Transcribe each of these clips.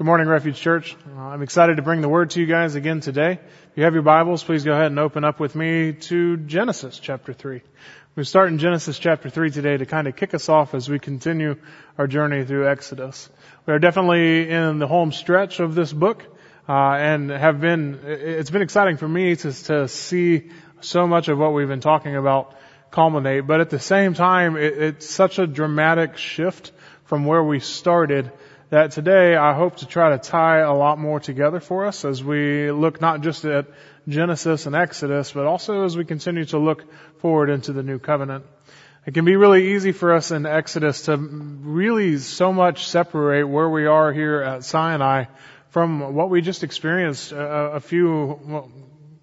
Good morning, Refuge Church. Uh, I'm excited to bring the word to you guys again today. If you have your Bibles, please go ahead and open up with me to Genesis chapter 3. We start in Genesis chapter 3 today to kind of kick us off as we continue our journey through Exodus. We are definitely in the home stretch of this book, uh, and have been, it's been exciting for me to, to see so much of what we've been talking about culminate, but at the same time, it, it's such a dramatic shift from where we started that today I hope to try to tie a lot more together for us as we look not just at Genesis and Exodus, but also as we continue to look forward into the new covenant. It can be really easy for us in Exodus to really so much separate where we are here at Sinai from what we just experienced a, a few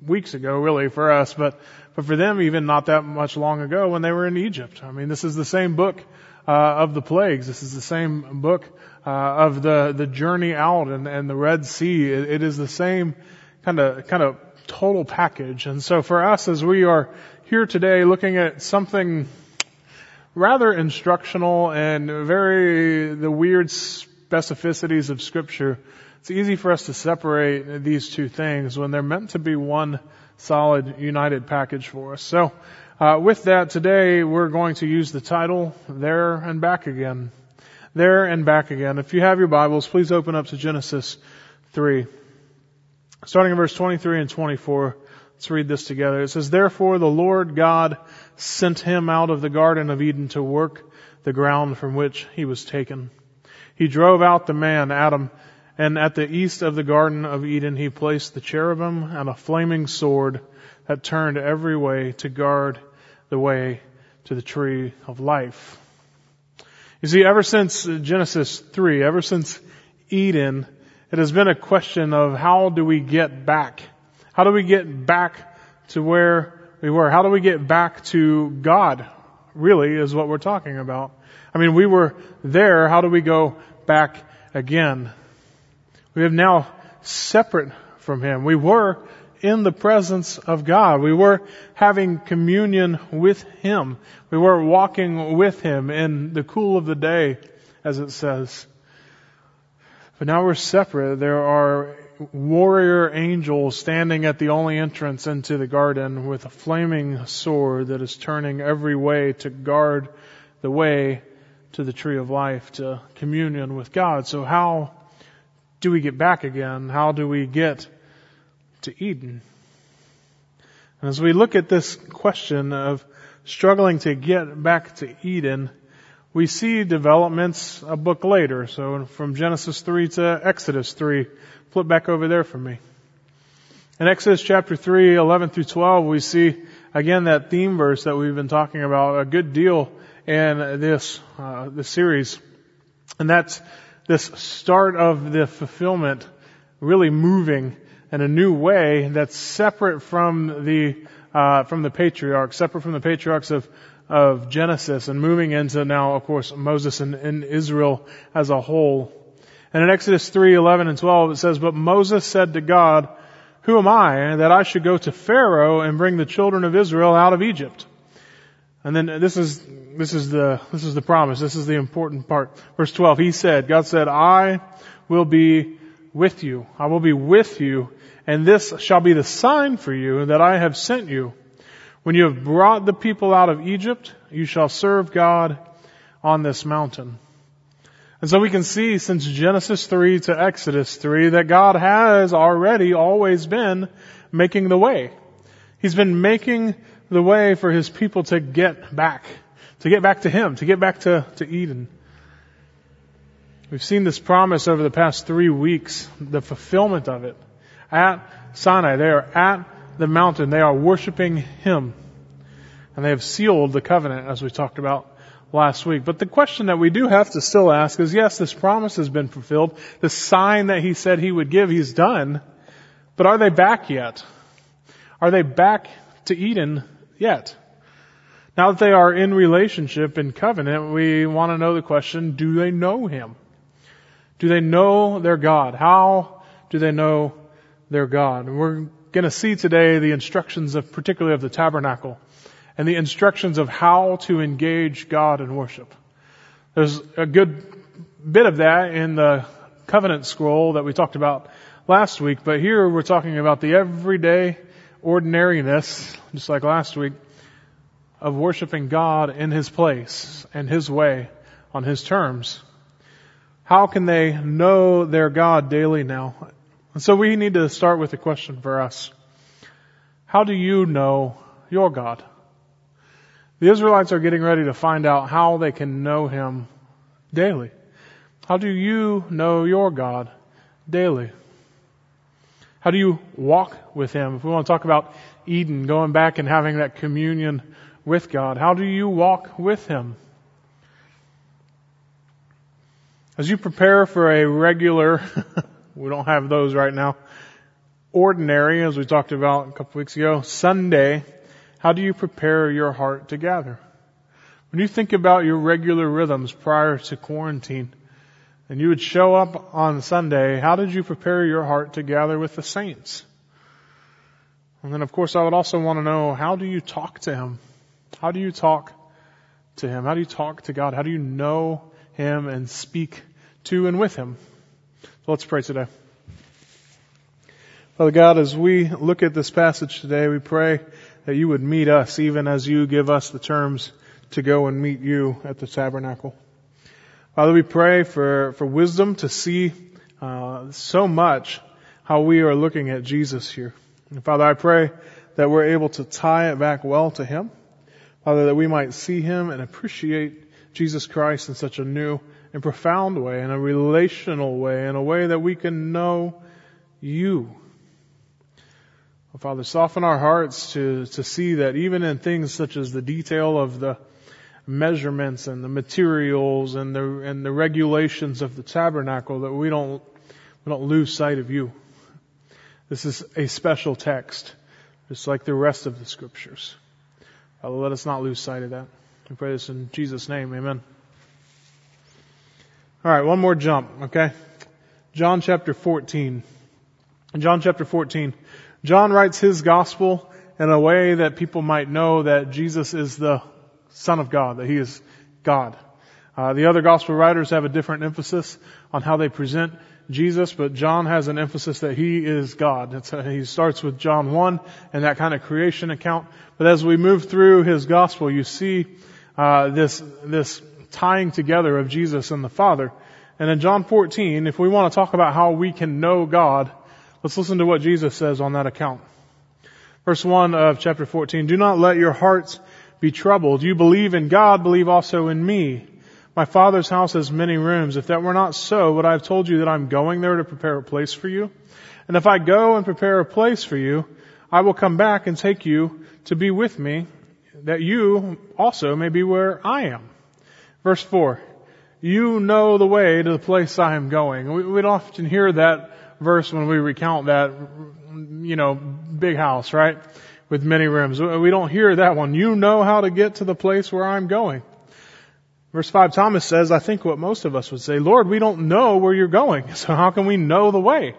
weeks ago, really, for us, but, but for them even not that much long ago when they were in Egypt. I mean, this is the same book uh, of the plagues. This is the same book uh, of the the journey out and, and the Red Sea. It, it is the same kind of kind of total package. And so for us, as we are here today, looking at something rather instructional and very the weird specificities of Scripture, it's easy for us to separate these two things when they're meant to be one solid, united package for us. So uh, with that, today we're going to use the title There and Back Again. There and Back Again. If you have your Bibles, please open up to Genesis 3. Starting in verse 23 and 24, let's read this together. It says, Therefore the Lord God sent him out of the Garden of Eden to work the ground from which he was taken. He drove out the man, Adam, and at the east of the Garden of Eden he placed the cherubim and a flaming sword that turned every way to guard the way to the tree of life. You see, ever since Genesis 3, ever since Eden, it has been a question of how do we get back? How do we get back to where we were? How do we get back to God? Really is what we're talking about. I mean, we were there. How do we go back again? We have now separate from Him. We were in the presence of God. We were having communion with Him. We were walking with Him in the cool of the day, as it says. But now we're separate. There are warrior angels standing at the only entrance into the garden with a flaming sword that is turning every way to guard the way to the tree of life, to communion with God. So how do we get back again? How do we get to Eden. And as we look at this question of struggling to get back to Eden, we see developments a book later. So from Genesis 3 to Exodus 3, flip back over there for me. In Exodus chapter 3, 11 through 12, we see again that theme verse that we've been talking about a good deal in this, uh, this series. And that's this start of the fulfillment really moving in a new way that's separate from the uh, from the patriarchs, separate from the patriarchs of of Genesis, and moving into now, of course, Moses and, and Israel as a whole. And in Exodus 3, 11 and 12, it says, But Moses said to God, Who am I that I should go to Pharaoh and bring the children of Israel out of Egypt? And then this is, this is the, this is the promise. This is the important part. Verse 12, he said, God said, I will be with you. I will be with you and this shall be the sign for you that I have sent you. When you have brought the people out of Egypt, you shall serve God on this mountain. And so we can see since Genesis 3 to Exodus 3 that God has already always been making the way. He's been making the way for His people to get back, to get back to Him, to get back to, to Eden. We've seen this promise over the past three weeks, the fulfillment of it at Sinai. They are at the mountain. They are worshiping Him. And they have sealed the covenant as we talked about last week. But the question that we do have to still ask is, yes, this promise has been fulfilled. The sign that He said He would give, He's done. But are they back yet? Are they back to Eden yet? Now that they are in relationship, in covenant, we want to know the question, do they know Him? Do they know their God? How do they know their God. And we're going to see today the instructions of, particularly of the tabernacle, and the instructions of how to engage God in worship. There's a good bit of that in the covenant scroll that we talked about last week, but here we're talking about the everyday ordinariness, just like last week, of worshiping God in His place and His way on His terms. How can they know their God daily now? And so we need to start with a question for us. How do you know your God? The Israelites are getting ready to find out how they can know Him daily. How do you know your God daily? How do you walk with Him? If we want to talk about Eden, going back and having that communion with God, how do you walk with Him? As you prepare for a regular, we don't have those right now, ordinary, as we talked about a couple weeks ago, Sunday, how do you prepare your heart to gather? When you think about your regular rhythms prior to quarantine, and you would show up on Sunday, how did you prepare your heart to gather with the saints? And then of course I would also want to know, how do you talk to Him? How do you talk to Him? How do you talk to God? How do you know Him and speak to and with Him? Let's pray today. Father God, as we look at this passage today, we pray that you would meet us even as you give us the terms to go and meet you at the tabernacle. Father, we pray for, for wisdom to see uh, so much how we are looking at Jesus here. And Father, I pray that we're able to tie it back well to Him. Father, that we might see Him and appreciate Jesus Christ in such a new and profound way, in a relational way, in a way that we can know You. Father, soften our hearts to, to see that even in things such as the detail of the measurements and the materials and the and the regulations of the tabernacle that we don't we don't lose sight of you. This is a special text, just like the rest of the scriptures. Father, let us not lose sight of that. We pray this in Jesus' name. Amen. All right, one more jump, okay? John chapter 14. In John chapter 14, John writes his gospel in a way that people might know that Jesus is the Son of God, that He is God. Uh, the other gospel writers have a different emphasis on how they present Jesus, but John has an emphasis that He is God. Uh, he starts with John 1 and that kind of creation account. But as we move through His gospel, you see uh, this this tying together of Jesus and the Father. And in John 14, if we want to talk about how we can know God, let's listen to what Jesus says on that account. Verse 1 of chapter 14, Do not let your hearts be troubled. You believe in God, believe also in me. My Father's house has many rooms. If that were not so, would I have told you that I'm going there to prepare a place for you? And if I go and prepare a place for you, I will come back and take you to be with me, that you also may be where I am. Verse 4. You know the way to the place I am going. We, would often hear that verse when we recount that, you know, big house, right? with many rooms. We don't hear that one. You know how to get to the place where I'm going. Verse 5, Thomas says, I think what most of us would say, Lord, we don't know where you're going, so how can we know the way?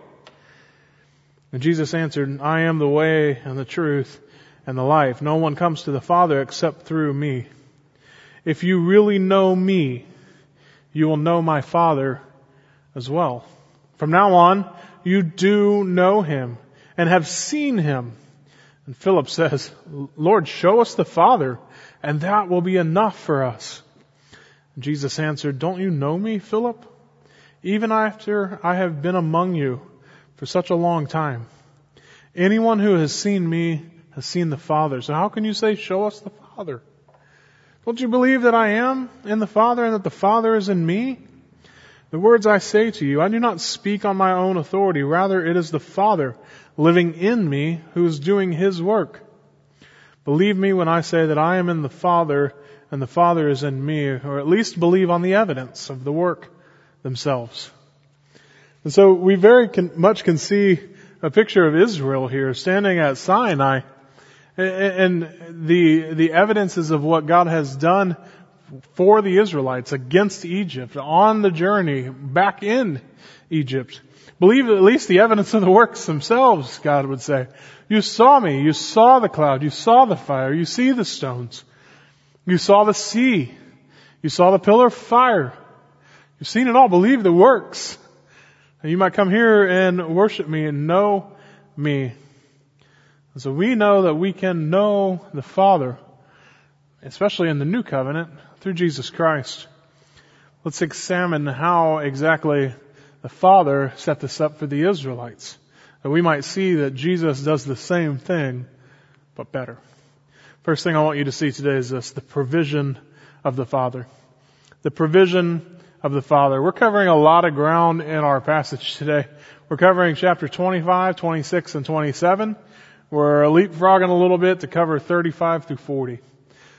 And Jesus answered, I am the way and the truth and the life. No one comes to the Father except through me. If you really know me, you will know my Father as well. From now on, you do know him and have seen him. And Philip says, Lord, show us the Father, and that will be enough for us. And Jesus answered, Don't you know me, Philip? Even after I have been among you for such a long time. Anyone who has seen me has seen the Father. So how can you say, show us the Father? Don't you believe that I am in the Father and that the Father is in me? The words I say to you, I do not speak on my own authority. Rather, it is the Father living in me who is doing His work. Believe me when I say that I am in the Father and the Father is in me, or at least believe on the evidence of the work themselves. And so we very much can see a picture of Israel here standing at Sinai and the, the evidences of what God has done for the Israelites against Egypt on the journey back in Egypt. Believe at least the evidence of the works themselves, God would say. You saw me. You saw the cloud. You saw the fire. You see the stones. You saw the sea. You saw the pillar of fire. You've seen it all. Believe the works. And you might come here and worship me and know me. And so we know that we can know the Father, especially in the new covenant, through Jesus Christ. Let's examine how exactly the Father set this up for the Israelites. That we might see that Jesus does the same thing, but better. First thing I want you to see today is this, the provision of the Father. The provision of the Father. We're covering a lot of ground in our passage today. We're covering chapter 25, 26, and 27. We're leapfrogging a little bit to cover 35 through 40.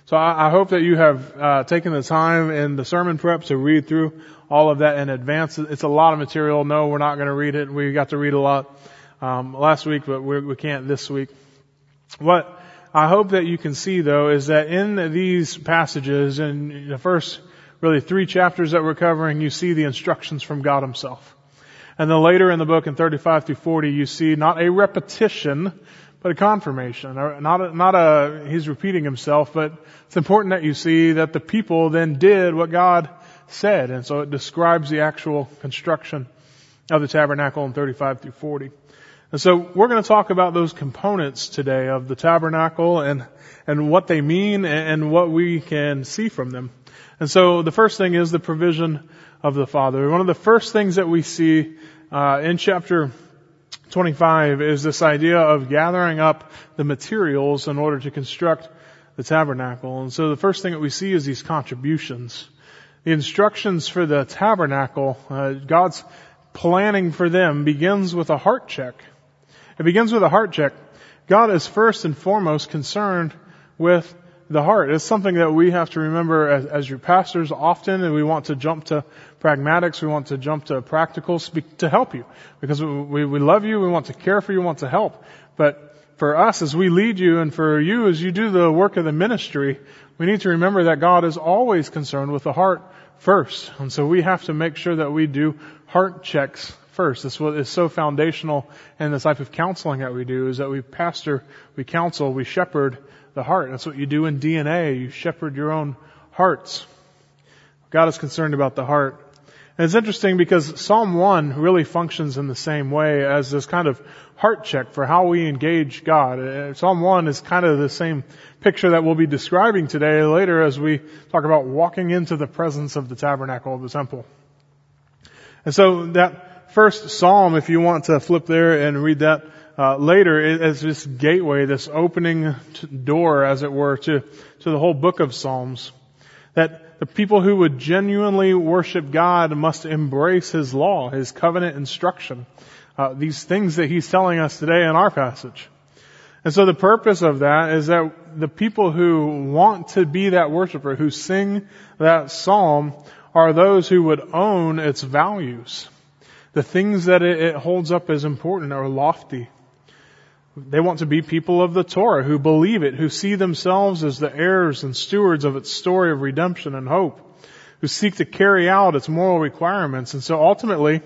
So I, I hope that you have uh, taken the time in the sermon prep to read through all of that in advance. It's a lot of material. No, we're not going to read it. We got to read a lot um, last week, but we, we can't this week. What I hope that you can see though is that in these passages, in the first really three chapters that we're covering, you see the instructions from God himself. And then later in the book in 35 through 40, you see not a repetition, but a confirmation. Not a, not a, he's repeating himself, but it's important that you see that the people then did what God said. And so it describes the actual construction of the tabernacle in 35 through 40. And so we're going to talk about those components today of the tabernacle and, and what they mean and what we can see from them. And so the first thing is the provision of the Father. One of the first things that we see uh, in chapter 25 is this idea of gathering up the materials in order to construct the tabernacle. And so the first thing that we see is these contributions. The instructions for the tabernacle, uh, God's planning for them begins with a heart check. It begins with a heart check. God is first and foremost concerned with the heart. It's something that we have to remember as, as your pastors often, and we want to jump to pragmatics, we want to jump to practicals to help you. Because we, we love you, we want to care for you, we want to help. But for us, as we lead you, and for you as you do the work of the ministry, we need to remember that God is always concerned with the heart first. And so we have to make sure that we do heart checks first. What is so foundational in the type of counseling that we do is that we pastor, we counsel, we shepherd the heart. That's what you do in DNA. You shepherd your own hearts. God is concerned about the heart. And it's interesting because Psalm 1 really functions in the same way as this kind of heart check for how we engage God. Uh, Psalm 1 is kind of the same picture that we'll be describing today later as we talk about walking into the presence of the tabernacle of the temple. And so that first psalm, if you want to flip there and read that uh, later, as this gateway, this opening door, as it were, to to the whole book of Psalms. That the people who would genuinely worship God must embrace His law, His covenant instruction, uh, these things that He's telling us today in our passage. And so the purpose of that is that the people who want to be that worshiper, who sing that psalm, are those who would own its values the things that it holds up as important are lofty. They want to be people of the Torah who believe it, who see themselves as the heirs and stewards of its story of redemption and hope, who seek to carry out its moral requirements. And so ultimately,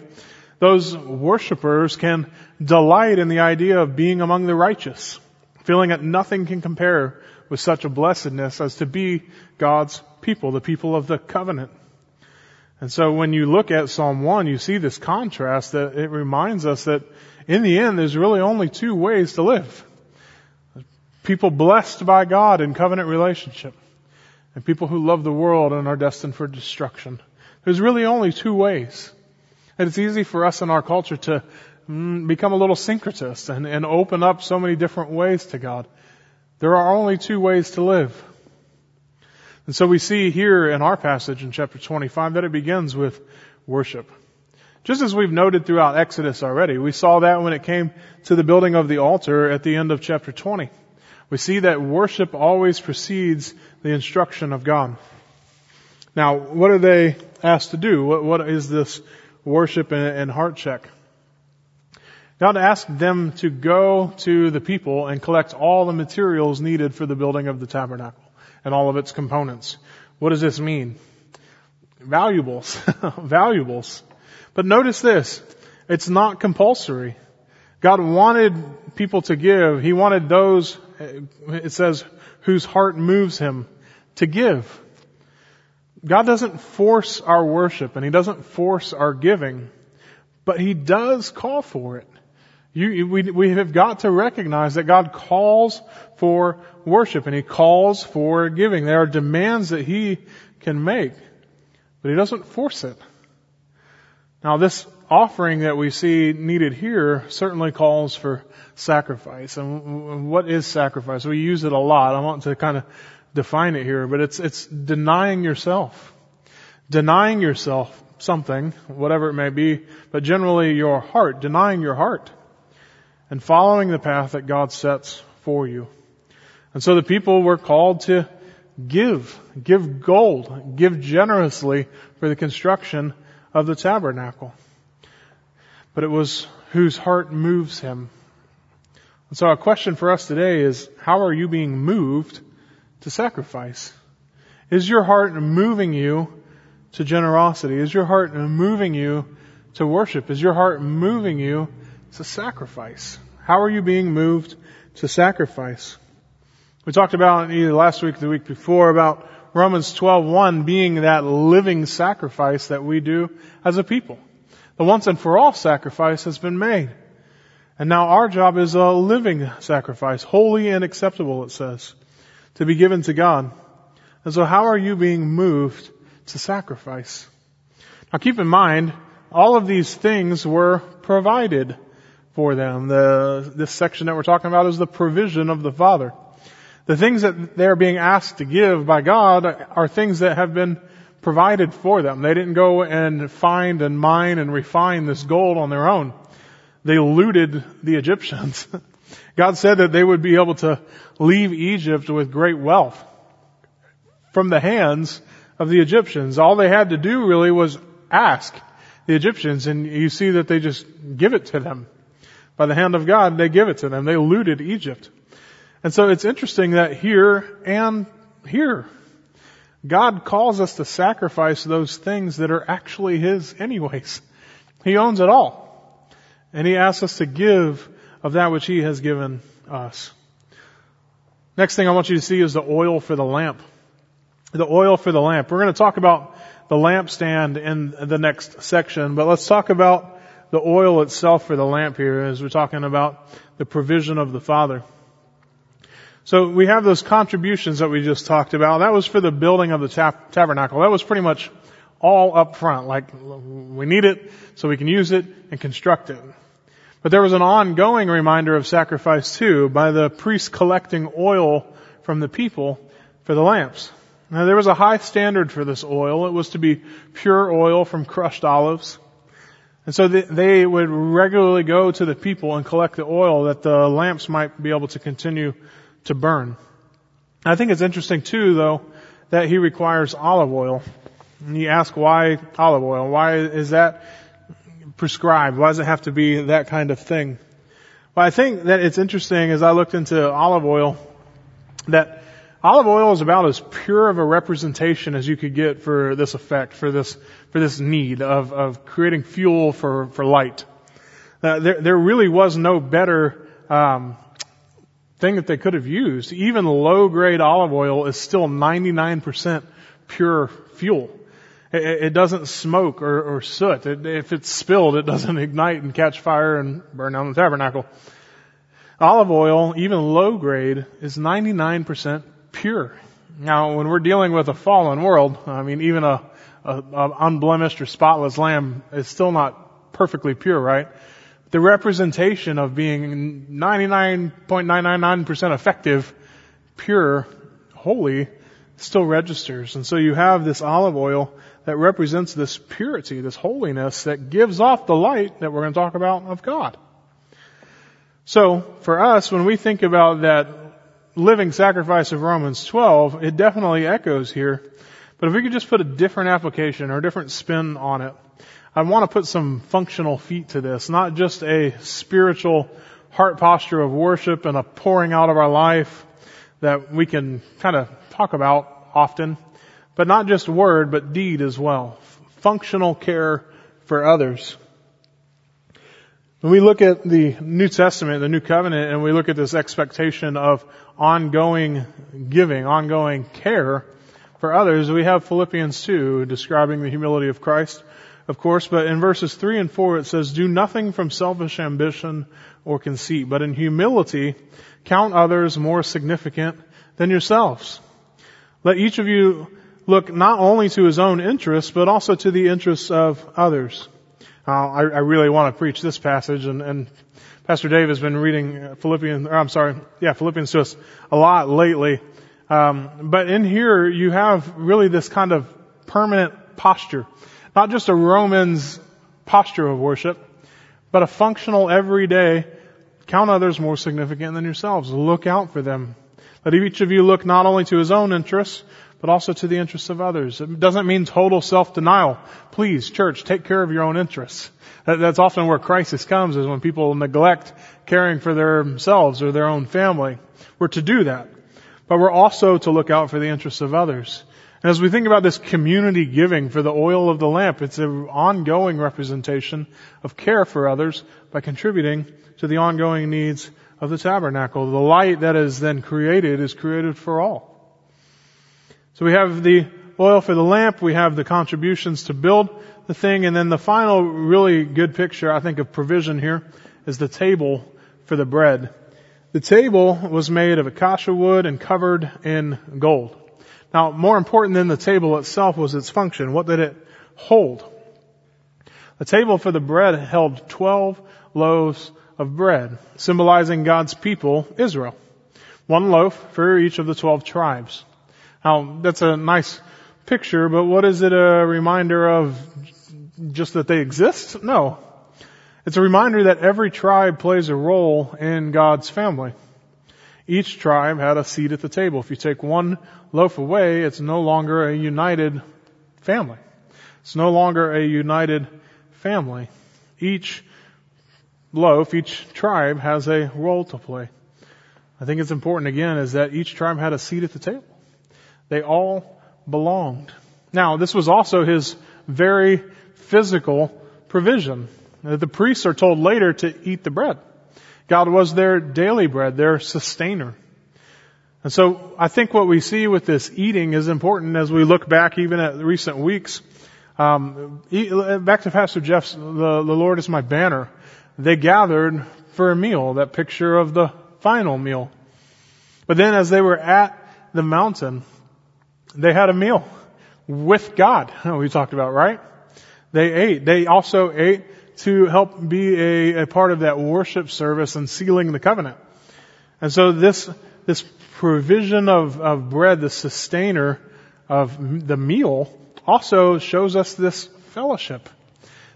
those worshipers can delight in the idea of being among the righteous, feeling that nothing can compare with such a blessedness as to be God's people, the people of the covenant. And so when you look at Psalm 1, you see this contrast that it reminds us that in the end, there's really only two ways to live. People blessed by God in covenant relationship and people who love the world and are destined for destruction. There's really only two ways. And it's easy for us in our culture to mm, become a little syncretist and, and open up so many different ways to God. There are only two ways to live. And so we see here in our passage in chapter 25 that it begins with worship. Just as we've noted throughout Exodus already, we saw that when it came to the building of the altar at the end of chapter 20. We see that worship always precedes the instruction of God. Now, what are they asked to do? What, what is this worship and, and heart check? God asked them to go to the people and collect all the materials needed for the building of the tabernacle and all of its components. What does this mean? Valuables. Valuables. But notice this. It's not compulsory. God wanted people to give. He wanted those, it says, whose heart moves him to give. God doesn't force our worship and He doesn't force our giving, But He does call for it. You, we, we have got to recognize that God calls for worship and He calls for giving. There are demands that He can make, but He doesn't force it. Now this offering that we see needed here certainly calls for sacrifice. And what is sacrifice? We use it a lot. I want to kind of define it here, but it's, it's denying yourself. Denying yourself something, whatever it may be, but generally your heart, denying your heart and following the path that God sets for you. And so the people were called to give, give gold, give generously for the construction of the tabernacle. But it was whose heart moves him. And so a question for us today is, how are you being moved to sacrifice? Is your heart moving you to generosity? Is your heart moving you to worship? Is your heart moving you to sacrifice? How are you being moved to sacrifice? We talked about either last week or the week before about Romans 12:1 being that living sacrifice that we do as a people. The once and for all sacrifice has been made. And now our job is a living sacrifice, holy and acceptable, it says, to be given to God. And so how are you being moved to sacrifice. Now keep in mind, all of these things were provided for them. The, this section that we're talking about is the provision of the Father. The things that they're being asked to give by God are things that have been provided for them. They didn't go and find and mine and refine this gold on their own. They looted the Egyptians. God said that they would be able to leave Egypt with great wealth from the hands of the Egyptians. All they had to do really was ask the Egyptians and you see that they just give it to them. By the hand of God, they give it to them. They looted Egypt. And so it's interesting that here and here, God calls us to sacrifice those things that are actually His anyways. He owns it all. And He asks us to give of that which He has given us. Next thing I want you to see is the oil for the lamp the oil for the lamp. We're going to talk about the lampstand in the next section, but let's talk about the oil itself for the lamp here as we're talking about the provision of the Father. So we have those contributions that we just talked about. That was for the building of the tab- tabernacle. That was pretty much all up front. Like we need it so we can use it and construct it. But there was an ongoing reminder of sacrifice too by the priests collecting oil from the people for the lamps. Now there was a high standard for this oil. It was to be pure oil from crushed olives. And so they would regularly go to the people and collect the oil that the lamps might be able to continue to burn. I think it's interesting too though that he requires olive oil. And you ask why olive oil? Why is that prescribed? Why does it have to be that kind of thing? Well, I think that it's interesting as I looked into olive oil that Olive oil is about as pure of a representation as you could get for this effect, for this, for this need of, of creating fuel for, for light. Uh, there, there really was no better um, thing that they could have used. Even low grade olive oil is still 99% pure fuel. It, it doesn't smoke or, or soot. It, if it's spilled, it doesn't ignite and catch fire and burn down the tabernacle. Olive oil, even low grade, is 99% pure. Now, when we're dealing with a fallen world, I mean, even a, a, a unblemished or spotless lamb is still not perfectly pure, right? The representation of being 99.999% effective, pure, holy, still registers. And so you have this olive oil that represents this purity, this holiness that gives off the light that we're going to talk about of God. So for us, when we think about that living sacrifice of Romans 12, it definitely echoes here. But if we could just put a different application or a different spin on it, I want to put some functional feet to this, not just a spiritual heart posture of worship and a pouring out of our life that we can kind of talk about often, but not just word, but deed as well. Functional care for others. When we look at the New Testament, the New Covenant, and we look at this expectation of ongoing giving, ongoing care for others, we have Philippians 2 describing the humility of Christ. Of course, but in verses 3 and 4 it says, Do nothing from selfish ambition or conceit, but in humility count others more significant than yourselves. Let each of you look not only to his own interests, but also to the interests of others. Uh, I, I, really want to preach this passage, and, and, Pastor Dave has been reading Philippians. Or I'm sorry, yeah, Philippians to us a lot lately. Um, but in here, you have really this kind of permanent posture, not just a Romans posture of worship, but a functional everyday. Count others more significant than yourselves. Look out for them. Let each of you look not only to his own interests, but also to the interests of others. It doesn't mean total self-denial. Please, church, take care of your own interests. That's often where crisis comes is when people neglect caring for themselves or their own family. We're to do that. But we're also to look out for the interests of others. And as we think about this community giving for the oil of the lamp, it's an ongoing representation of care for others by contributing to the ongoing needs of the tabernacle. The light that is then created is created for all. So we have the oil for the lamp, we have the contributions to build the thing, and then the final really good picture, I think, of provision here is the table for the bread. The table was made of acacia wood and covered in gold. Now, more important than the table itself was its function. What did it hold? The table for the bread held 12 loaves of bread, symbolizing God's people, Israel. One loaf for each of the 12 tribes. Now, that's a nice picture, but what is it a reminder of? Just that they exist? No. It's a reminder that every tribe plays a role in God's family. Each tribe had a seat at the table. If you take one loaf away, it's no longer a united family. It's no longer a united family. Each loaf, each tribe has a role to play. I think it's important again is that each tribe had a seat at the table. They all belonged. Now, this was also his very physical provision. The priests are told later to eat the bread. God was their daily bread, their sustainer. And so I think what we see with this eating is important as we look back even at recent weeks. Um, back to Pastor Jeff's, the, the Lord is my banner. They gathered for a meal, that picture of the final meal. But then as they were at the mountain, they had a meal with God. We talked about, right? They ate. They also ate to help be a, a part of that worship service and sealing the covenant. And so this, this provision of, of bread, the sustainer of the meal, also shows us this fellowship.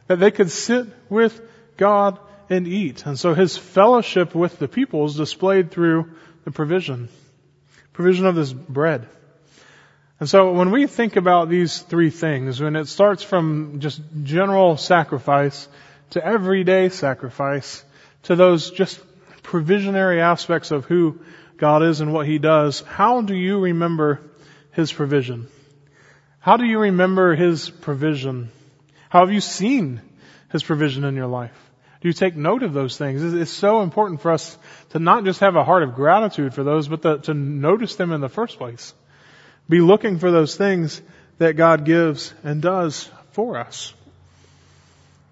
That they could sit with God and eat. And so his fellowship with the people is displayed through the provision. Provision of this bread. And so when we think about these three things, when it starts from just general sacrifice to everyday sacrifice to those just provisionary aspects of who God is and what He does, how do you remember His provision? How do you remember His provision? How have you seen His provision in your life? Do you take note of those things? It's so important for us to not just have a heart of gratitude for those, but to, to notice them in the first place. Be looking for those things that God gives and does for us.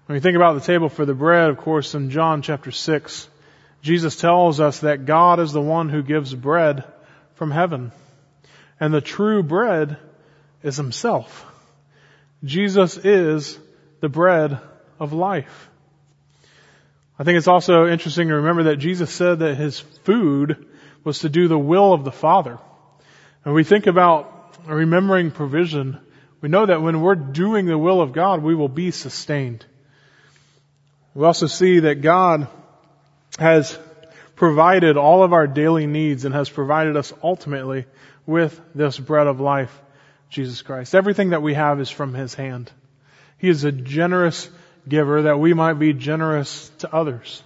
When you think about the table for the bread, of course, in John chapter 6, Jesus tells us that God is the one who gives bread from heaven. And the true bread is Himself. Jesus is the bread of life. I think it's also interesting to remember that Jesus said that His food was to do the will of the Father. And we think about remembering provision, we know that when we're doing the will of God, we will be sustained. We also see that God has provided all of our daily needs and has provided us ultimately with this bread of life, Jesus Christ. Everything that we have is from His hand. He is a generous giver that we might be generous to others.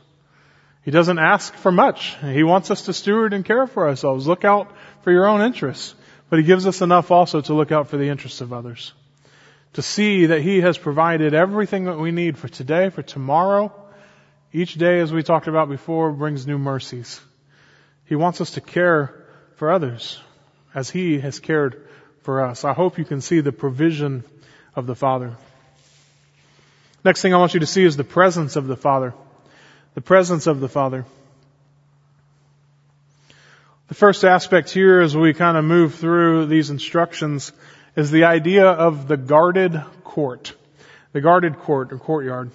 He doesn't ask for much. He wants us to steward and care for ourselves. Look out for your own interests. But He gives us enough also to look out for the interests of others. To see that He has provided everything that we need for today, for tomorrow. Each day, as we talked about before, brings new mercies. He wants us to care for others as He has cared for us. I hope you can see the provision of the Father. Next thing I want you to see is the presence of the Father. The presence of the Father. The first aspect here as we kind of move through these instructions is the idea of the guarded court. The guarded court or courtyard.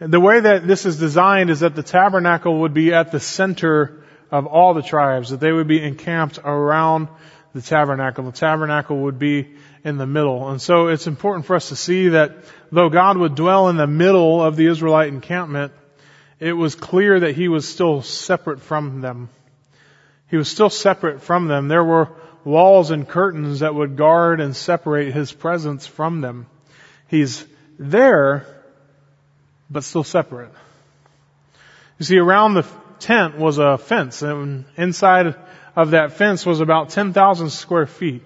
And the way that this is designed is that the tabernacle would be at the center of all the tribes, that they would be encamped around the tabernacle. The tabernacle would be in the middle. And so it's important for us to see that though God would dwell in the middle of the Israelite encampment, it was clear that he was still separate from them. He was still separate from them. There were walls and curtains that would guard and separate his presence from them. He's there, but still separate. You see, around the tent was a fence, and inside of that fence was about 10,000 square feet.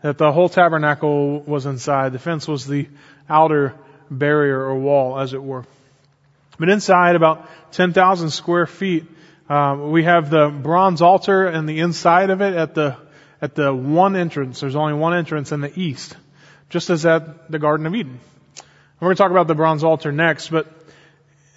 That the whole tabernacle was inside. The fence was the outer barrier or wall, as it were. But inside, about 10,000 square feet, um, we have the bronze altar and the inside of it at the at the one entrance. There's only one entrance in the east, just as at the Garden of Eden. We're going to talk about the bronze altar next, but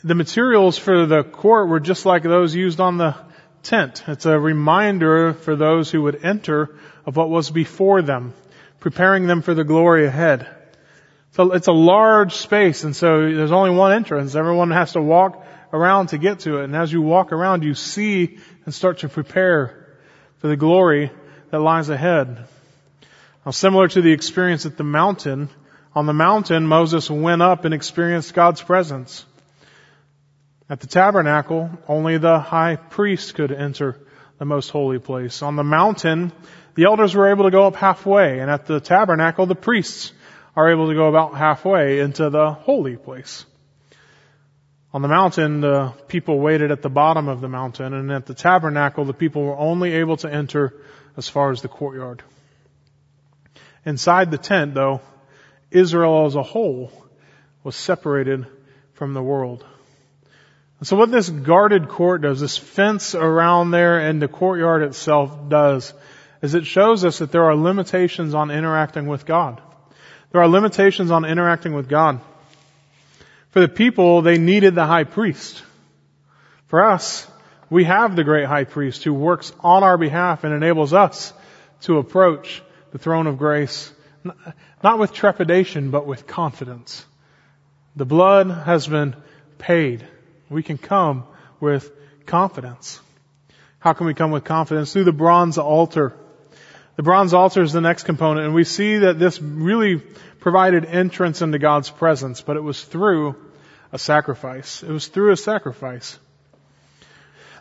the materials for the court were just like those used on the tent. It's a reminder for those who would enter of what was before them, preparing them for the glory ahead. So it's a large space, and so there's only one entrance. Everyone has to walk around to get to it. And as you walk around, you see and start to prepare for the glory that lies ahead. Now, similar to the experience at the mountain, on the mountain, Moses went up and experienced God's presence. At the tabernacle, only the high priest could enter the most holy place. On the mountain, the elders were able to go up halfway, and at the tabernacle, the priests are able to go about halfway into the holy place. On the mountain, the people waited at the bottom of the mountain, and at the tabernacle, the people were only able to enter as far as the courtyard. Inside the tent, though, Israel as a whole was separated from the world. And so what this guarded court does, this fence around there and the courtyard itself does, is it shows us that there are limitations on interacting with God. There are limitations on interacting with God. For the people, they needed the high priest. For us, we have the great high priest who works on our behalf and enables us to approach the throne of grace, not with trepidation, but with confidence. The blood has been paid. We can come with confidence. How can we come with confidence? Through the bronze altar. The bronze altar is the next component, and we see that this really provided entrance into God's presence, but it was through a sacrifice. It was through a sacrifice.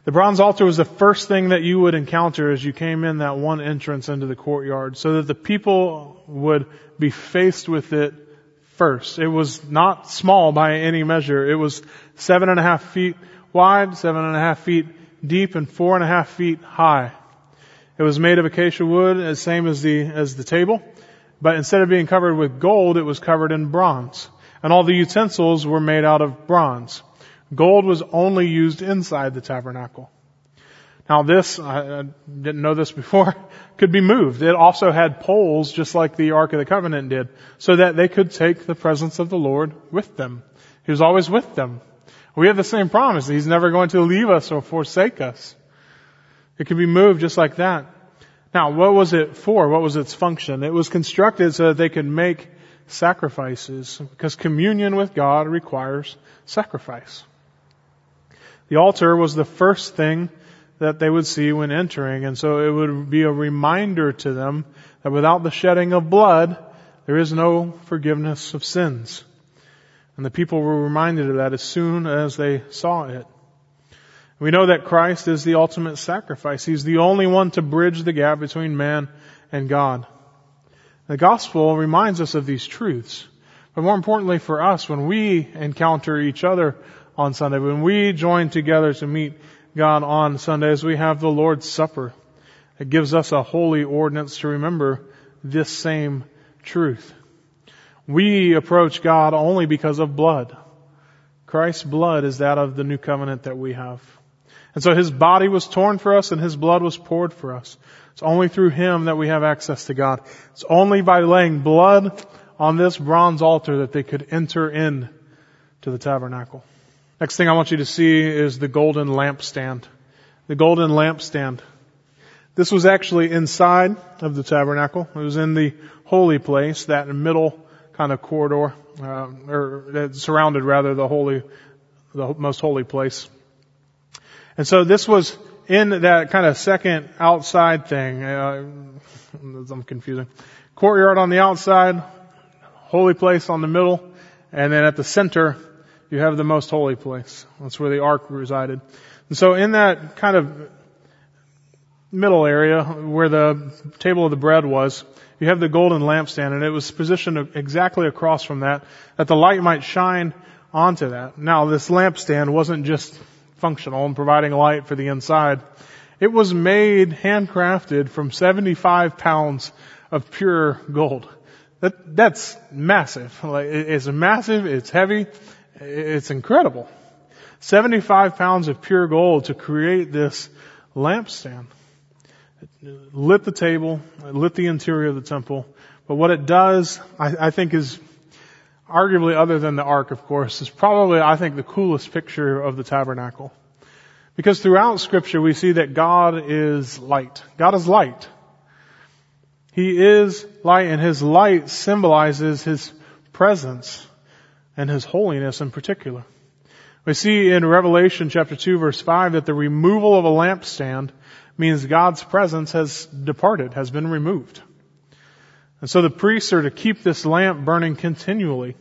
The bronze altar was the first thing that you would encounter as you came in that one entrance into the courtyard so that the people would be faced with it first. It was not small by any measure. It was seven and a half feet wide, seven and a half feet deep, and four and a half feet high. It was made of acacia wood, as same as the, as the table, but instead of being covered with gold, it was covered in bronze and all the utensils were made out of bronze. Gold was only used inside the tabernacle. Now this, I, didn't know this before, could be moved. It also had poles just like the Ark of the Covenant did, so that they could take the presence of the Lord with them. He was always with them. We have the same promise. He's never going to leave us or forsake us. It could be moved just like that. Now, what was it for? What was its function? It was constructed so that they could make sacrifices because communion with God requires sacrifice. The altar was the first thing that they would see when entering, and so it would be a reminder to them that without the shedding of blood, there is no forgiveness of sins. And the people were reminded of that as soon as they saw it. We know that Christ is the ultimate sacrifice. He's the only one to bridge the gap between man and God. The gospel reminds us of these truths. But more importantly for us, when we encounter each other on Sunday, when we join together to meet God on Sundays, we have the Lord's Supper. It gives us a holy ordinance to remember this same truth. We approach God only because of blood. Christ's blood is that of the new covenant that we have. And so His body was torn for us and His blood was poured for us. It's only through Him that we have access to God. It's only by laying blood on this bronze altar that they could enter in to the tabernacle. Next thing I want you to see is the golden lampstand. The golden lampstand. This was actually inside of the tabernacle. It was in the holy place, that middle kind of corridor, uh, or that surrounded rather the holy, the most holy place. And so this was in that kind of second outside thing. Uh, I'm confusing. Courtyard on the outside, holy place on the middle, and then at the center, you have the most holy place. That's where the ark resided. And so in that kind of middle area where the table of the bread was, you have the golden lampstand and it was positioned exactly across from that, that the light might shine onto that. Now this lampstand wasn't just functional and providing light for the inside. It was made handcrafted from 75 pounds of pure gold. That, that's massive. Like, it's massive, it's heavy, it's incredible. 75 pounds of pure gold to create this lampstand. It lit the table, it lit the interior of the temple. But what it does, I, I think is arguably other than the ark, of course, is probably, I think, the coolest picture of the tabernacle. Because throughout scripture we see that God is light. God is light. He is light and His light symbolizes His presence and His holiness in particular. We see in Revelation chapter 2 verse 5 that the removal of a lampstand means God's presence has departed, has been removed. And so the priests are to keep this lamp burning continually,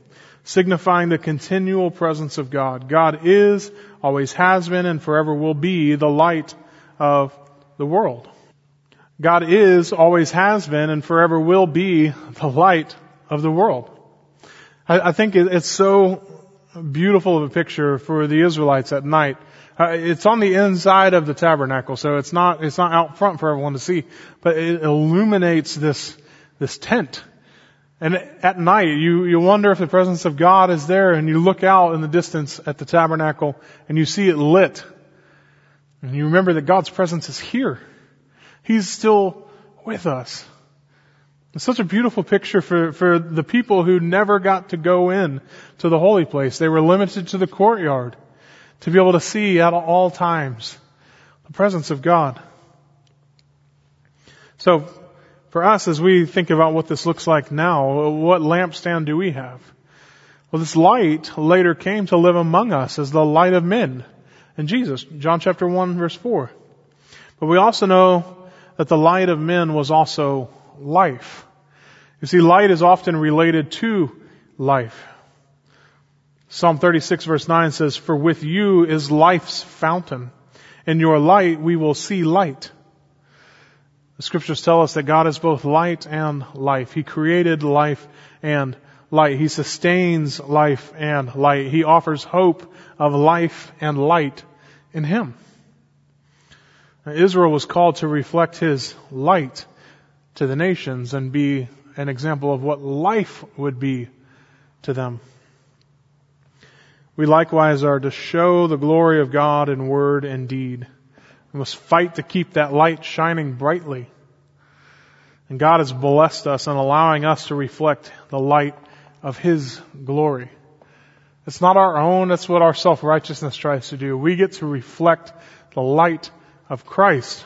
signifying the continual presence of God. God is, always has been, and forever will be the light of the world. God is, always has been, and forever will be the light of the world. I, I think it's so beautiful of a picture for the Israelites at night. Uh, it's on the inside of the tabernacle, so it's not it's not out front for everyone to see, but it illuminates this this tent. And at night, you you wonder if the presence of God is there, and you look out in the distance at the tabernacle, and you see it lit, and you remember that God's presence is here. He's still with us. It's such a beautiful picture for, for the people who never got to go in to the holy place. They were limited to the courtyard to be able to see at all times the presence of God. So for us, as we think about what this looks like now, what lampstand do we have? Well, this light later came to live among us as the light of men and Jesus, John chapter 1 verse 4. But we also know that the light of men was also life. You see, light is often related to life. Psalm 36 verse 9 says, For with you is life's fountain. In your light we will see light. The scriptures tell us that God is both light and life. He created life and light. He sustains life and light. He offers hope of life and light in Him. Israel was called to reflect his light to the nations and be an example of what life would be to them. We likewise are to show the glory of God in word and deed. We must fight to keep that light shining brightly. And God has blessed us in allowing us to reflect the light of His glory. It's not our own, that's what our self-righteousness tries to do. We get to reflect the light of Christ.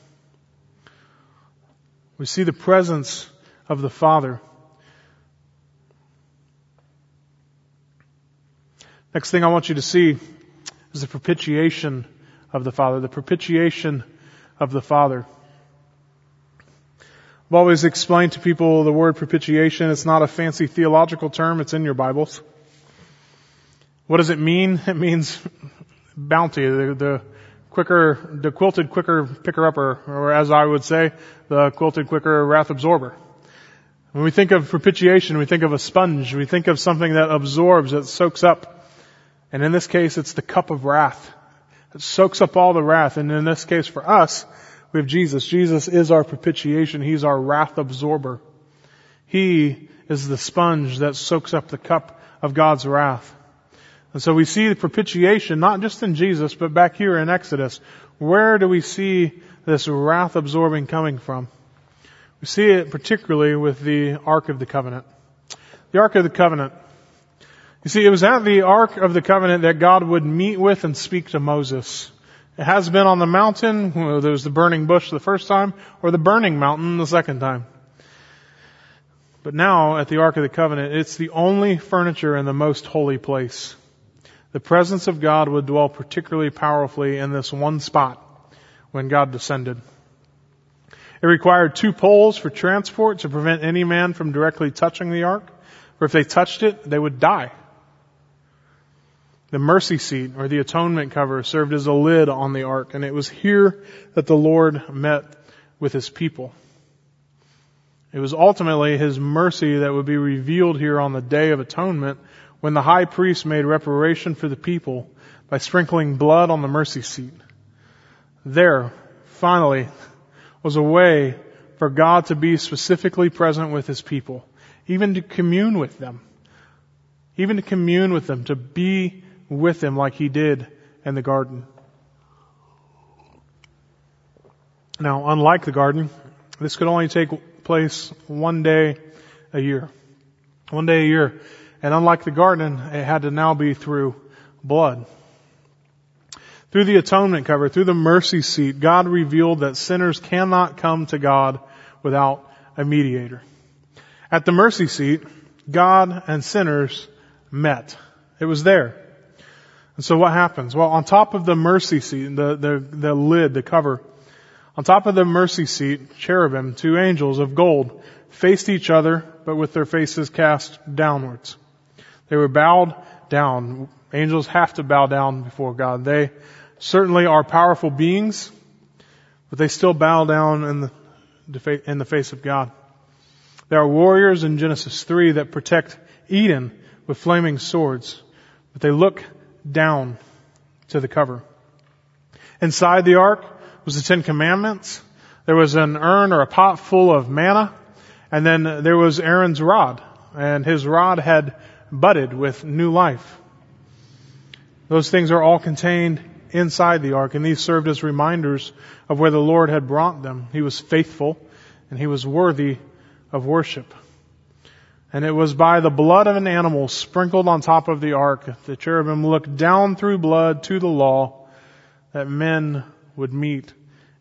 We see the presence of the Father. Next thing I want you to see is the propitiation of the Father. The propitiation of the Father. I've always explained to people the word propitiation. It's not a fancy theological term. It's in your Bibles. What does it mean? It means bounty, the, the quicker, the quilted quicker picker upper, or as I would say, the quilted quicker wrath absorber. When we think of propitiation, we think of a sponge. We think of something that absorbs, that soaks up. And in this case, it's the cup of wrath. It soaks up all the wrath. And in this case, for us, we have Jesus. Jesus is our propitiation. He's our wrath absorber. He is the sponge that soaks up the cup of God's wrath. And so we see the propitiation not just in Jesus, but back here in Exodus. Where do we see this wrath absorbing coming from? We see it particularly with the Ark of the Covenant. The Ark of the Covenant. You see, it was at the Ark of the Covenant that God would meet with and speak to Moses. It has been on the mountain, there was the burning bush the first time, or the burning mountain the second time. But now, at the Ark of the Covenant, it's the only furniture in the most holy place. The presence of God would dwell particularly powerfully in this one spot when God descended. It required two poles for transport to prevent any man from directly touching the ark, for if they touched it, they would die. The mercy seat or the atonement cover served as a lid on the ark, and it was here that the Lord met with his people. It was ultimately his mercy that would be revealed here on the day of atonement when the high priest made reparation for the people by sprinkling blood on the mercy seat. There, finally, was a way for God to be specifically present with His people, even to commune with them, even to commune with them, to be with them like He did in the garden. Now, unlike the garden, this could only take place one day a year. One day a year. And unlike the garden, it had to now be through blood. Through the atonement cover, through the mercy seat, God revealed that sinners cannot come to God without a mediator. At the mercy seat, God and sinners met. It was there. And so what happens? Well, on top of the mercy seat, the, the, the lid, the cover, on top of the mercy seat, cherubim, two angels of gold, faced each other, but with their faces cast downwards. They were bowed down. Angels have to bow down before God. They certainly are powerful beings, but they still bow down in the, in the face of God. There are warriors in Genesis 3 that protect Eden with flaming swords, but they look down to the cover. Inside the ark was the Ten Commandments. There was an urn or a pot full of manna, and then there was Aaron's rod, and his rod had budded with new life. Those things are all contained inside the ark, and these served as reminders of where the Lord had brought them. He was faithful, and he was worthy of worship. And it was by the blood of an animal sprinkled on top of the ark, the cherubim looked down through blood to the law, that men would meet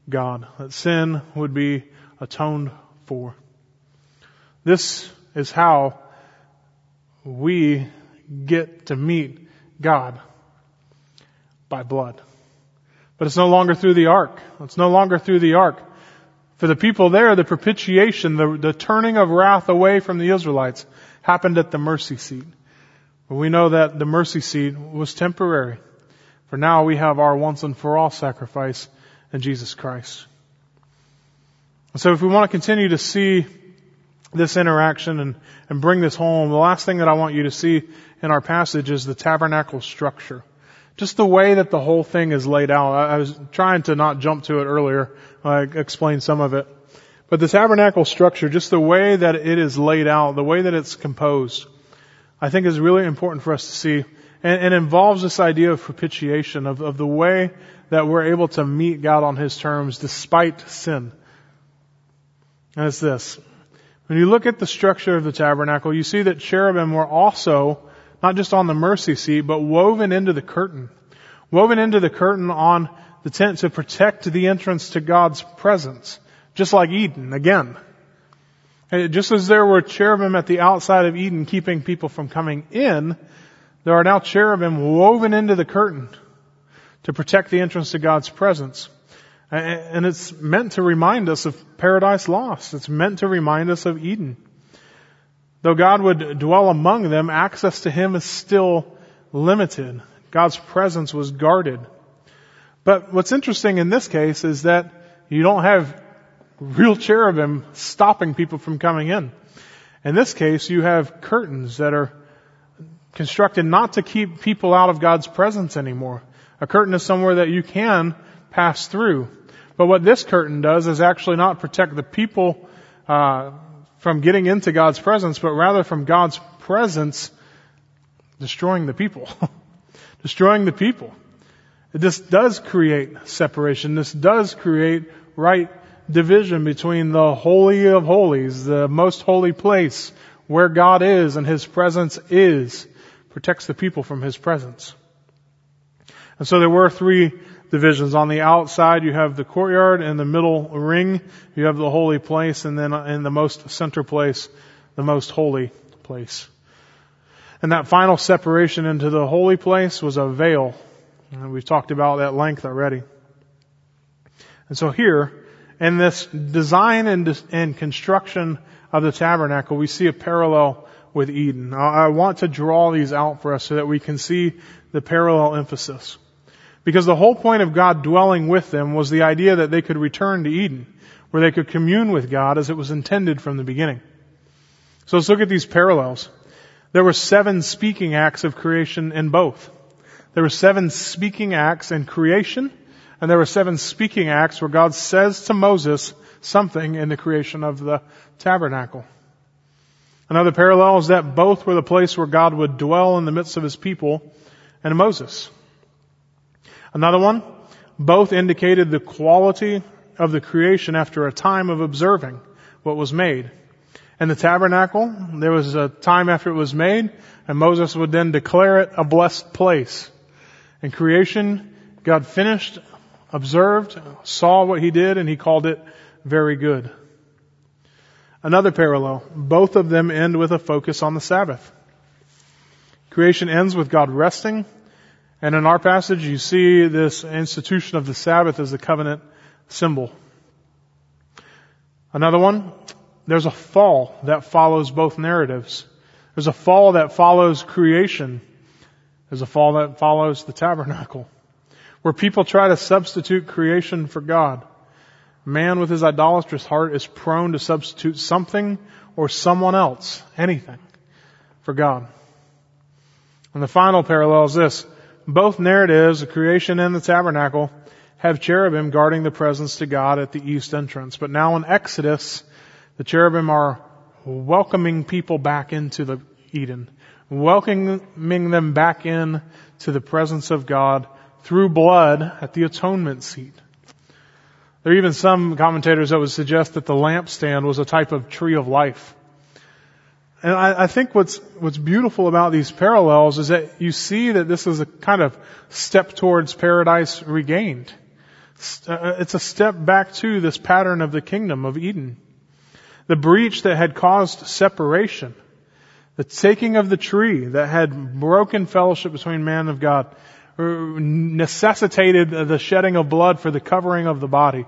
God, that sin would be atoned for. This is how we get to meet God by blood. But it's no longer through the ark. It's no longer through the ark. For the people there, the propitiation, the, the turning of wrath away from the Israelites happened at the mercy seat. But we know that the mercy seat was temporary. For now we have our once and for all sacrifice in Jesus Christ. So if we want to continue to see this interaction and, and bring this home, the last thing that I want you to see in our passage is the tabernacle structure just the way that the whole thing is laid out. I, I was trying to not jump to it earlier. I explained some of it. But the tabernacle structure, just the way that it is laid out, the way that it's composed, I think is really important for us to see. And, and involves this idea of propitiation, of, of the way that we're able to meet God on His terms despite sin. And it's this. When you look at the structure of the tabernacle, you see that cherubim were also not just on the mercy seat, but woven into the curtain. Woven into the curtain on the tent to protect the entrance to God's presence. Just like Eden, again. Just as there were cherubim at the outside of Eden keeping people from coming in, there are now cherubim woven into the curtain to protect the entrance to God's presence. And it's meant to remind us of paradise lost. It's meant to remind us of Eden. Though God would dwell among them, access to Him is still limited. God's presence was guarded. But what's interesting in this case is that you don't have real cherubim stopping people from coming in. In this case, you have curtains that are constructed not to keep people out of God's presence anymore. A curtain is somewhere that you can pass through. But what this curtain does is actually not protect the people uh, from getting into God's presence, but rather from God's presence destroying the people. destroying the people. This does create separation. This does create right division between the Holy of Holies, the most holy place where God is and His presence is, protects the people from His presence. And so there were three divisions. On the outside you have the courtyard, in the middle ring you have the holy place, and then in the most center place, the most holy place. And that final separation into the holy place was a veil. And we've talked about that length already. And so here, in this design and, and construction of the tabernacle, we see a parallel with Eden. I want to draw these out for us so that we can see the parallel emphasis. Because the whole point of God dwelling with them was the idea that they could return to Eden, where they could commune with God as it was intended from the beginning. So let's look at these parallels. There were seven speaking acts of creation in both. There were seven speaking acts in creation and there were seven speaking acts where God says to Moses something in the creation of the tabernacle. Another parallel is that both were the place where God would dwell in the midst of his people and Moses. Another one, both indicated the quality of the creation after a time of observing what was made. In the tabernacle, there was a time after it was made, and Moses would then declare it a blessed place. In creation, God finished observed, saw what he did, and he called it very good. Another parallel. Both of them end with a focus on the Sabbath. Creation ends with God resting, and in our passage you see this institution of the Sabbath as the covenant symbol. Another one, there's a fall that follows both narratives. There's a fall that follows creation. There's a fall that follows the tabernacle where people try to substitute creation for God. Man with his idolatrous heart is prone to substitute something or someone else, anything, for God. And the final parallel is this. Both narratives, the creation and the tabernacle, have cherubim guarding the presence to God at the east entrance. But now in Exodus, the cherubim are welcoming people back into the Eden, welcoming them back in to the presence of God through blood at the atonement seat. There are even some commentators that would suggest that the lampstand was a type of tree of life. And I, I, think what's, what's beautiful about these parallels is that you see that this is a kind of step towards paradise regained. Uh, it's a step back to this pattern of the kingdom of Eden. The breach that had caused separation, the taking of the tree that had broken fellowship between man and God, necessitated the shedding of blood for the covering of the body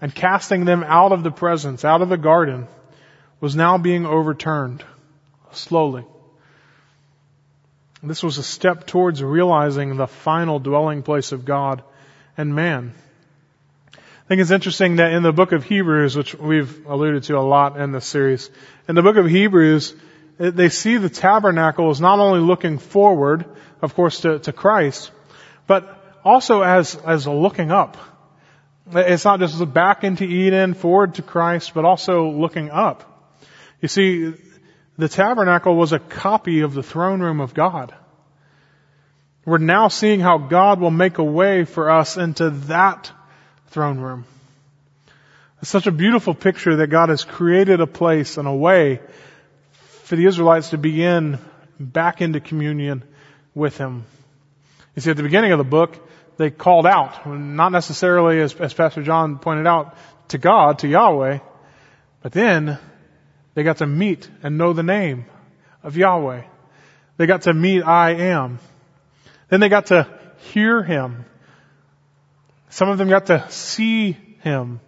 and casting them out of the presence, out of the garden, was now being overturned slowly. This was a step towards realizing the final dwelling place of God and man. I think it's interesting that in the book of Hebrews, which we've alluded to a lot in this series, in the book of Hebrews, they see the tabernacle as not only looking forward, of course, to, to Christ, but also as, as looking up. It's not just back into Eden, forward to Christ, but also looking up. You see, the tabernacle was a copy of the throne room of God. We're now seeing how God will make a way for us into that throne room. It's such a beautiful picture that God has created a place and a way for the Israelites to begin back into communion with Him. You see, at the beginning of the book, they called out, not necessarily, as, as Pastor John pointed out, to God, to Yahweh, but then they got to meet and know the name of Yahweh. They got to meet I am. Then they got to hear Him. Some of them got to see Him.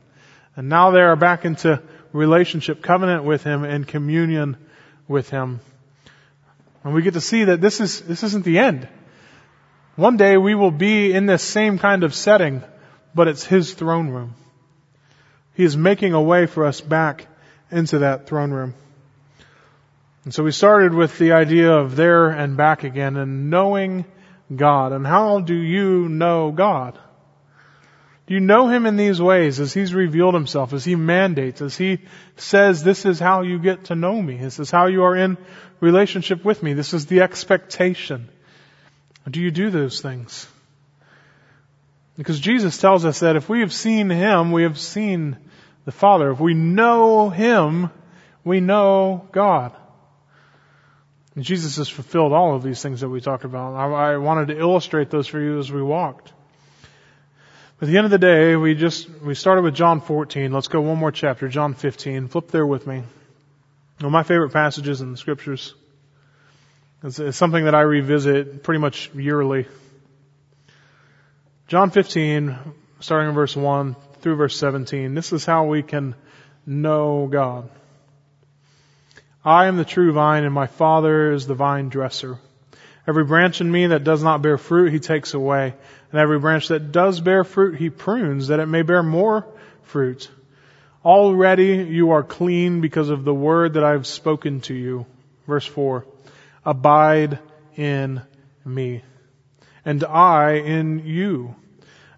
And now they are back into relationship, covenant with Him and communion with Him. And we get to see that this is, this isn't the end. One day we will be in this same kind of setting, but it's His throne room. He is making a way for us back into that throne room. And so we started with the idea of there and back again and knowing God. And how do you know God? Do you know Him in these ways as He's revealed Himself, as He mandates, as He says, this is how you get to know me. This is how you are in relationship with me. This is the expectation. Do you do those things? Because Jesus tells us that if we have seen Him, we have seen the Father. If we know Him, we know God. And Jesus has fulfilled all of these things that we talked about. I, I wanted to illustrate those for you as we walked. At the end of the day, we just, we started with John 14. Let's go one more chapter, John 15. Flip there with me. One of my favorite passages in the scriptures. It's, it's something that I revisit pretty much yearly. John 15, starting in verse 1 through verse 17. This is how we can know God. I am the true vine and my Father is the vine dresser. Every branch in me that does not bear fruit, he takes away. And every branch that does bear fruit, he prunes that it may bear more fruit. Already you are clean because of the word that I have spoken to you. Verse 4. Abide in me. And I in you.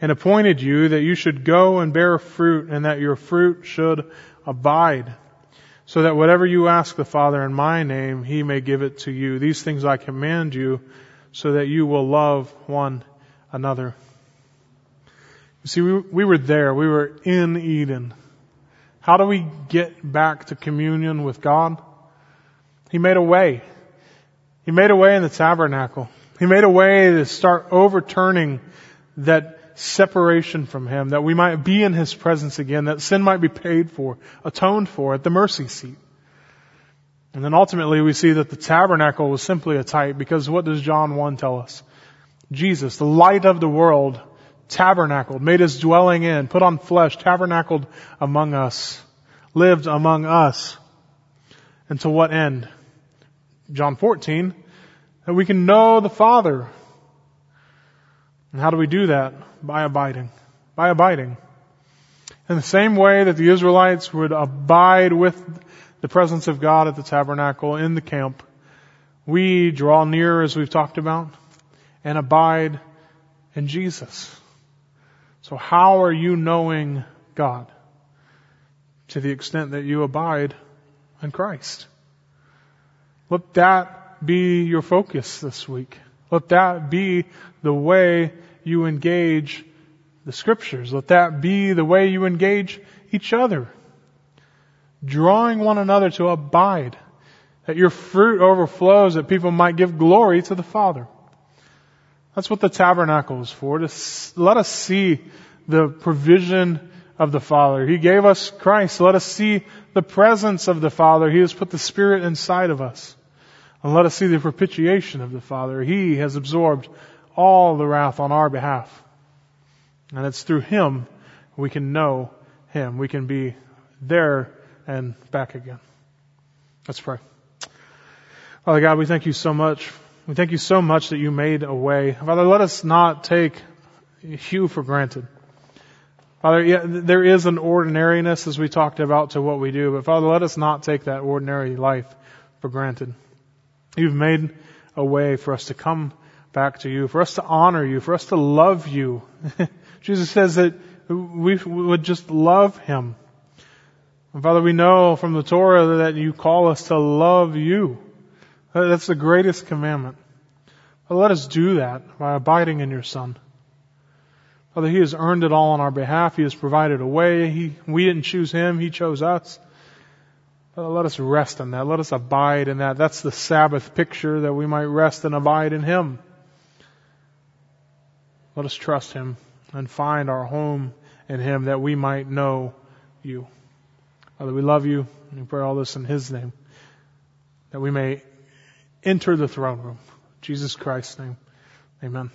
and appointed you that you should go and bear fruit and that your fruit should abide so that whatever you ask the Father in my name, He may give it to you. These things I command you so that you will love one another. You see, we, we were there. We were in Eden. How do we get back to communion with God? He made a way. He made a way in the tabernacle. He made a way to start overturning that separation from Him, that we might be in His presence again, that sin might be paid for, atoned for at the mercy seat. And then ultimately we see that the tabernacle was simply a type because what does John 1 tell us? Jesus, the light of the world, tabernacled, made his dwelling in, put on flesh, tabernacled among us, lived among us. And to what end? John 14, that we can know the Father. And how do we do that? by abiding. By abiding. In the same way that the Israelites would abide with the presence of God at the tabernacle in the camp, we draw near as we've talked about and abide in Jesus. So how are you knowing God? To the extent that you abide in Christ. Let that be your focus this week. Let that be the way you engage the scriptures. Let that be the way you engage each other. Drawing one another to abide. That your fruit overflows, that people might give glory to the Father. That's what the tabernacle is for, to let us see the provision of the Father. He gave us Christ. Let us see the presence of the Father. He has put the Spirit inside of us. And let us see the propitiation of the Father. He has absorbed all the wrath on our behalf. And it's through Him we can know Him. We can be there and back again. Let's pray. Father God, we thank you so much. We thank you so much that you made a way. Father, let us not take you for granted. Father, yeah, there is an ordinariness as we talked about to what we do, but Father, let us not take that ordinary life for granted. You've made a way for us to come back to you, for us to honor you, for us to love you. Jesus says that we would just love him. And Father, we know from the Torah that you call us to love you. That's the greatest commandment. But let us do that by abiding in your Son. Father, He has earned it all on our behalf. He has provided a way. He, we didn't choose Him. He chose us. Father, let us rest in that. Let us abide in that. That's the Sabbath picture that we might rest and abide in Him. Let us trust Him and find our home in Him that we might know you. Father, we love you and we pray all this in His name that we may enter the throne room. Jesus Christ's name. Amen.